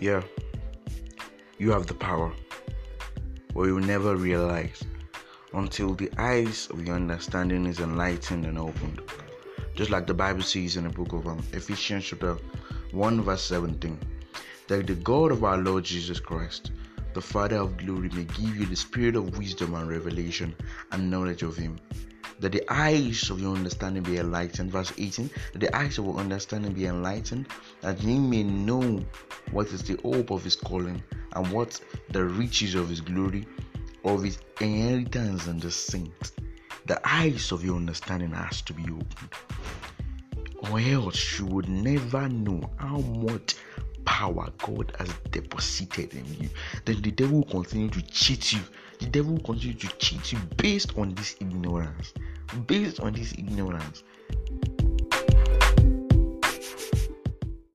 Yeah, you have the power, but you will never realize until the eyes of your understanding is enlightened and opened. Just like the Bible says in the book of um, Ephesians chapter 1 verse 17, that the God of our Lord Jesus Christ, the Father of glory, may give you the spirit of wisdom and revelation and knowledge of Him. That the eyes of your understanding be enlightened. Verse 18, that the eyes of your understanding be enlightened, that ye may know what is the hope of His calling and what the riches of His glory of his inheritance and the saints. The eyes of your understanding has to be opened, or else you would never know how much power God has deposited in you. Then the devil will continue to cheat you. The devil will continue to cheat you based on this ignorance. Based on this ignorance.